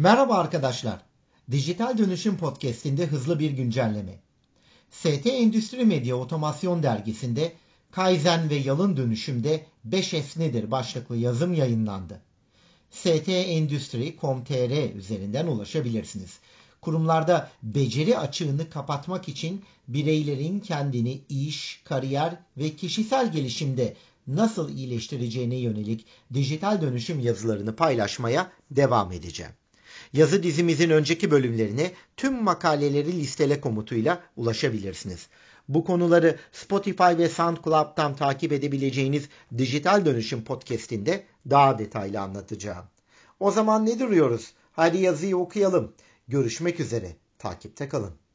Merhaba arkadaşlar. Dijital Dönüşüm Podcast'inde hızlı bir güncelleme. ST Endüstri Medya Otomasyon dergisinde Kaizen ve Yalın Dönüşüm'de 5S nedir başlıklı yazım yayınlandı. stendüstri.com.tr üzerinden ulaşabilirsiniz. Kurumlarda beceri açığını kapatmak için bireylerin kendini iş, kariyer ve kişisel gelişimde nasıl iyileştireceğine yönelik dijital dönüşüm yazılarını paylaşmaya devam edeceğim. Yazı dizimizin önceki bölümlerine tüm makaleleri listele komutuyla ulaşabilirsiniz. Bu konuları Spotify ve SoundCloud'dan takip edebileceğiniz Dijital Dönüşüm podcast'inde daha detaylı anlatacağım. O zaman ne duruyoruz? Hadi yazıyı okuyalım. Görüşmek üzere. Takipte kalın.